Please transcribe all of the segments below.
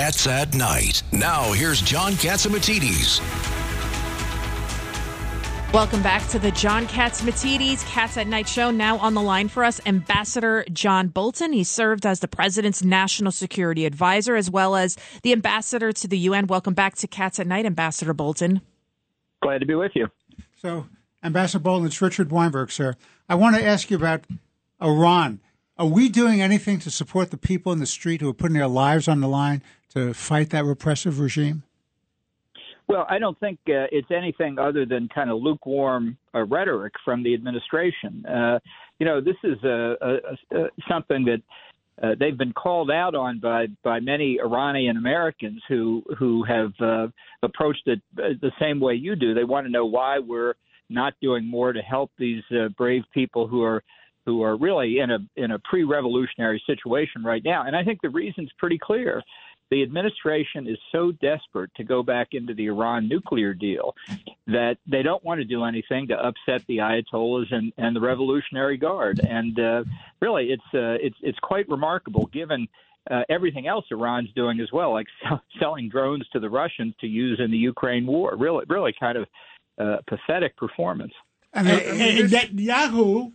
Cats at Night. Now, here's John Catsimatidis. Welcome back to the John Catsimatidis Cats at Night show. Now on the line for us, Ambassador John Bolton. He served as the president's national security advisor as well as the ambassador to the UN. Welcome back to Cats at Night, Ambassador Bolton. Glad to be with you. So, Ambassador Bolton, it's Richard Weinberg, sir. I want to ask you about Iran. Are we doing anything to support the people in the street who are putting their lives on the line to fight that repressive regime? Well, I don't think uh, it's anything other than kind of lukewarm uh, rhetoric from the administration. Uh, you know, this is a, a, a, something that uh, they've been called out on by by many Iranian Americans who who have uh, approached it uh, the same way you do. They want to know why we're not doing more to help these uh, brave people who are who are really in a in a pre-revolutionary situation right now. And I think the reason's pretty clear the administration is so desperate to go back into the Iran nuclear deal that they don't want to do anything to upset the Ayatollahs and, and the Revolutionary Guard. And uh, really, it's uh, it's it's quite remarkable given. Uh, everything else Iran's doing as well, like sell, selling drones to the Russians to use in the Ukraine war. Really, really kind of uh, pathetic performance. And, and, and Netanyahu,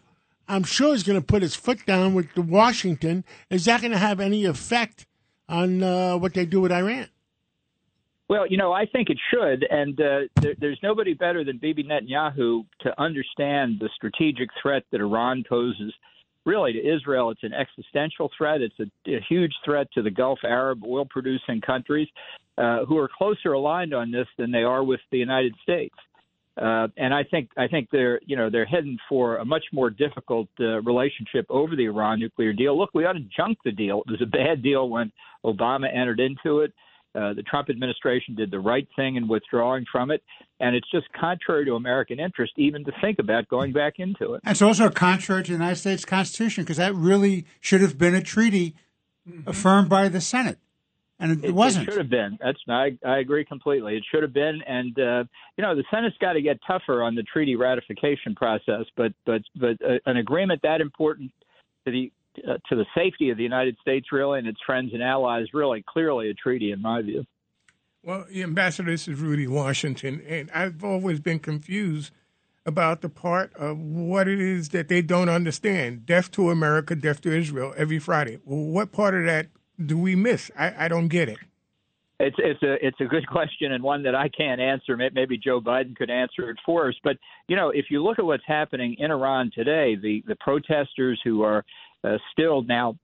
I'm sure, is going to put his foot down with the Washington. Is that going to have any effect on uh, what they do with Iran? Well, you know, I think it should, and uh, there, there's nobody better than Bibi Netanyahu to understand the strategic threat that Iran poses. Really, to Israel, it's an existential threat. It's a, a huge threat to the Gulf Arab oil-producing countries, uh, who are closer aligned on this than they are with the United States. Uh, and I think I think they're you know they're heading for a much more difficult uh, relationship over the Iran nuclear deal. Look, we ought to junk the deal. It was a bad deal when Obama entered into it. Uh, the Trump administration did the right thing in withdrawing from it, and it's just contrary to American interest even to think about going back into it. And it's also contrary to the United States Constitution because that really should have been a treaty mm-hmm. affirmed by the Senate and it, it wasn't. It should have been. That's I I agree completely. It should have been, and uh, you know the Senate's got to get tougher on the treaty ratification process. But but but uh, an agreement that important to the uh, to the safety of the United States, really, and its friends and allies, really clearly a treaty in my view. Well, Ambassador, this is Rudy Washington, and I've always been confused about the part of what it is that they don't understand. Death to America, death to Israel every Friday. Well, what part of that do we miss? I, I don't get it. It's it's a it's a good question and one that I can't answer. Maybe Joe Biden could answer it for us. But you know, if you look at what's happening in Iran today, the the protesters who are uh, still now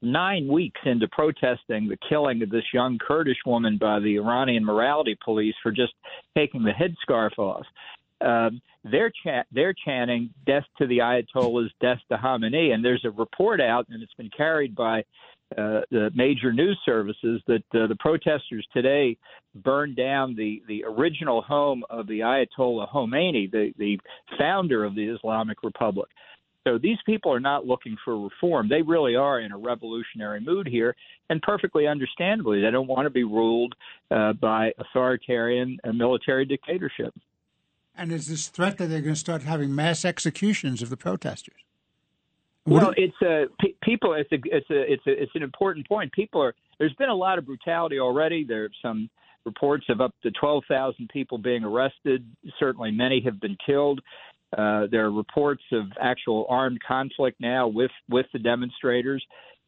nine weeks into protesting the killing of this young Kurdish woman by the Iranian morality police for just taking the headscarf off. Um, they're cha- they're chanting "Death to the Ayatollahs, Death to Khamenei," and there's a report out, and it's been carried by uh, the major news services that uh, the protesters today burned down the, the original home of the Ayatollah Khomeini, the, the founder of the Islamic Republic. So these people are not looking for reform. They really are in a revolutionary mood here, and perfectly understandably, they don't want to be ruled uh, by authoritarian uh, military dictatorship. And is this threat that they're going to start having mass executions of the protesters? Well, it's a people. It's a it's a it's a it's an important point. People are. There's been a lot of brutality already. There are some reports of up to 12,000 people being arrested. Certainly, many have been killed. Uh, there are reports of actual armed conflict now with with the demonstrators.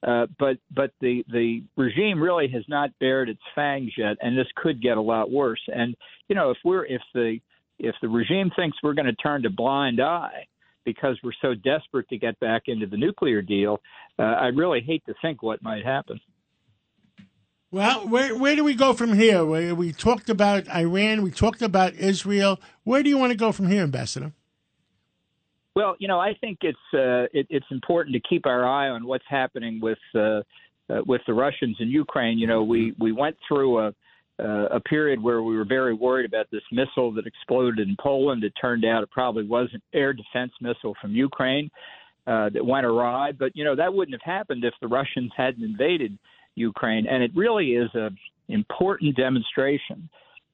Uh, but but the the regime really has not bared its fangs yet, and this could get a lot worse. And you know, if we're if the if the regime thinks we're going to turn a blind eye because we're so desperate to get back into the nuclear deal, uh, I really hate to think what might happen. Well, where where do we go from here? We, we talked about Iran, we talked about Israel. Where do you want to go from here, Ambassador? Well, you know, I think it's uh, it, it's important to keep our eye on what's happening with uh, uh, with the Russians in Ukraine. You know, we we went through a uh, a period where we were very worried about this missile that exploded in Poland. It turned out it probably was an air defense missile from Ukraine uh, that went awry. But you know that wouldn't have happened if the Russians hadn't invaded Ukraine. And it really is an important demonstration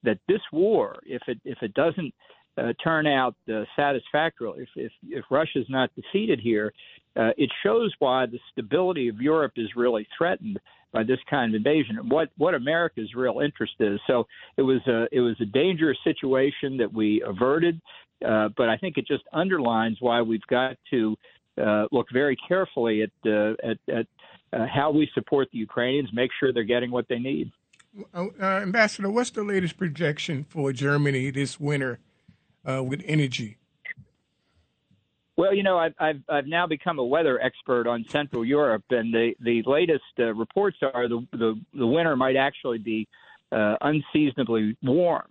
that this war, if it if it doesn't uh, turn out uh, satisfactorily, if, if, if not defeated here, uh, it shows why the stability of Europe is really threatened by this kind of invasion what what America's real interest is. So it was a it was a dangerous situation that we averted, uh, but I think it just underlines why we've got to uh, look very carefully at uh, at, at uh, how we support the Ukrainians, make sure they're getting what they need. Uh, Ambassador, what's the latest projection for Germany this winter uh, with energy? Well, you know, I've, I've I've now become a weather expert on Central Europe, and the the latest uh, reports are the, the the winter might actually be uh, unseasonably warm.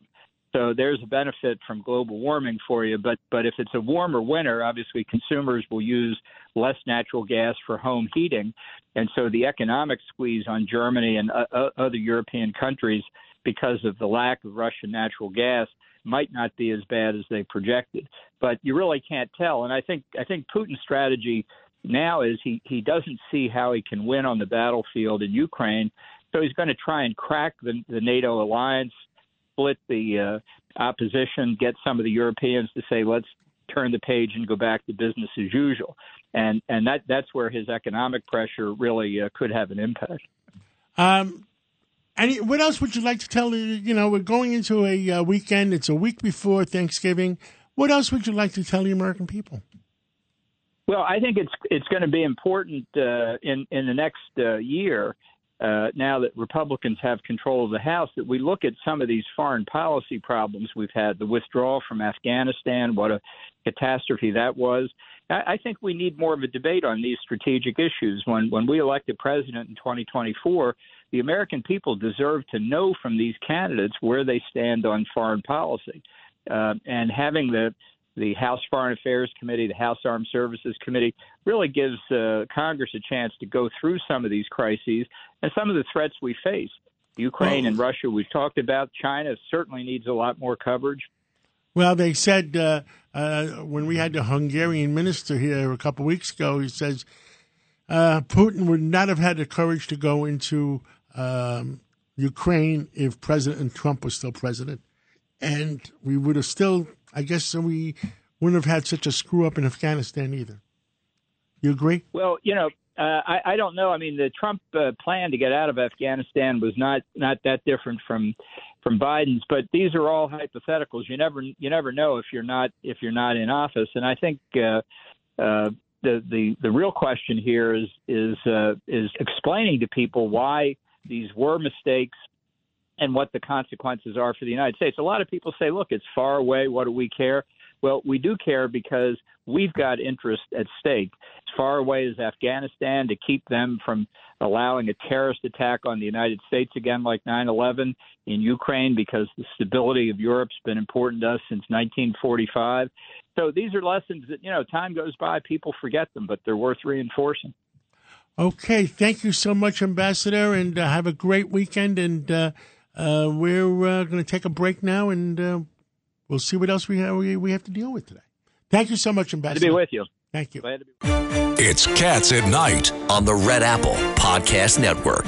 So there's a benefit from global warming for you. But but if it's a warmer winter, obviously consumers will use less natural gas for home heating, and so the economic squeeze on Germany and uh, other European countries because of the lack of Russian natural gas might not be as bad as they projected. But you really can't tell. And I think I think Putin's strategy now is he he doesn't see how he can win on the battlefield in Ukraine, so he's going to try and crack the, the NATO alliance, split the uh, opposition, get some of the Europeans to say let's turn the page and go back to business as usual. And and that that's where his economic pressure really uh, could have an impact. Um, and what else would you like to tell? You know, we're going into a uh, weekend. It's a week before Thanksgiving. What else would you like to tell the American people? Well, I think it's it's going to be important uh, in in the next uh, year. Uh, now that Republicans have control of the House, that we look at some of these foreign policy problems we've had, the withdrawal from Afghanistan, what a catastrophe that was. I, I think we need more of a debate on these strategic issues. When when we elect a president in 2024, the American people deserve to know from these candidates where they stand on foreign policy. Uh, and having the the House Foreign Affairs Committee, the House Armed Services Committee, really gives uh, Congress a chance to go through some of these crises and some of the threats we face. Ukraine and Russia, we've talked about. China certainly needs a lot more coverage. Well, they said uh, uh, when we had the Hungarian minister here a couple weeks ago, he says uh, Putin would not have had the courage to go into um, Ukraine if President Trump was still president. And we would have still, I guess, we wouldn't have had such a screw up in Afghanistan either. You agree? Well, you know, uh, I, I don't know. I mean, the Trump uh, plan to get out of Afghanistan was not not that different from from Biden's, but these are all hypotheticals. You never you never know if you're not if you're not in office. And I think uh, uh, the the the real question here is is uh, is explaining to people why these were mistakes and what the consequences are for the United States. A lot of people say, look, it's far away. What do we care? Well, we do care because we've got interest at stake. As far away as Afghanistan to keep them from allowing a terrorist attack on the United States again, like 9 11, in Ukraine, because the stability of Europe's been important to us since 1945. So these are lessons that, you know, time goes by, people forget them, but they're worth reinforcing. Okay, thank you so much, Ambassador, and uh, have a great weekend. And uh, uh, we're uh, going to take a break now, and uh, we'll see what else we have, we, we have to deal with today. Thank you so much, Ambassador. Glad to be with you. Thank you. It's Cats at Night on the Red Apple Podcast Network.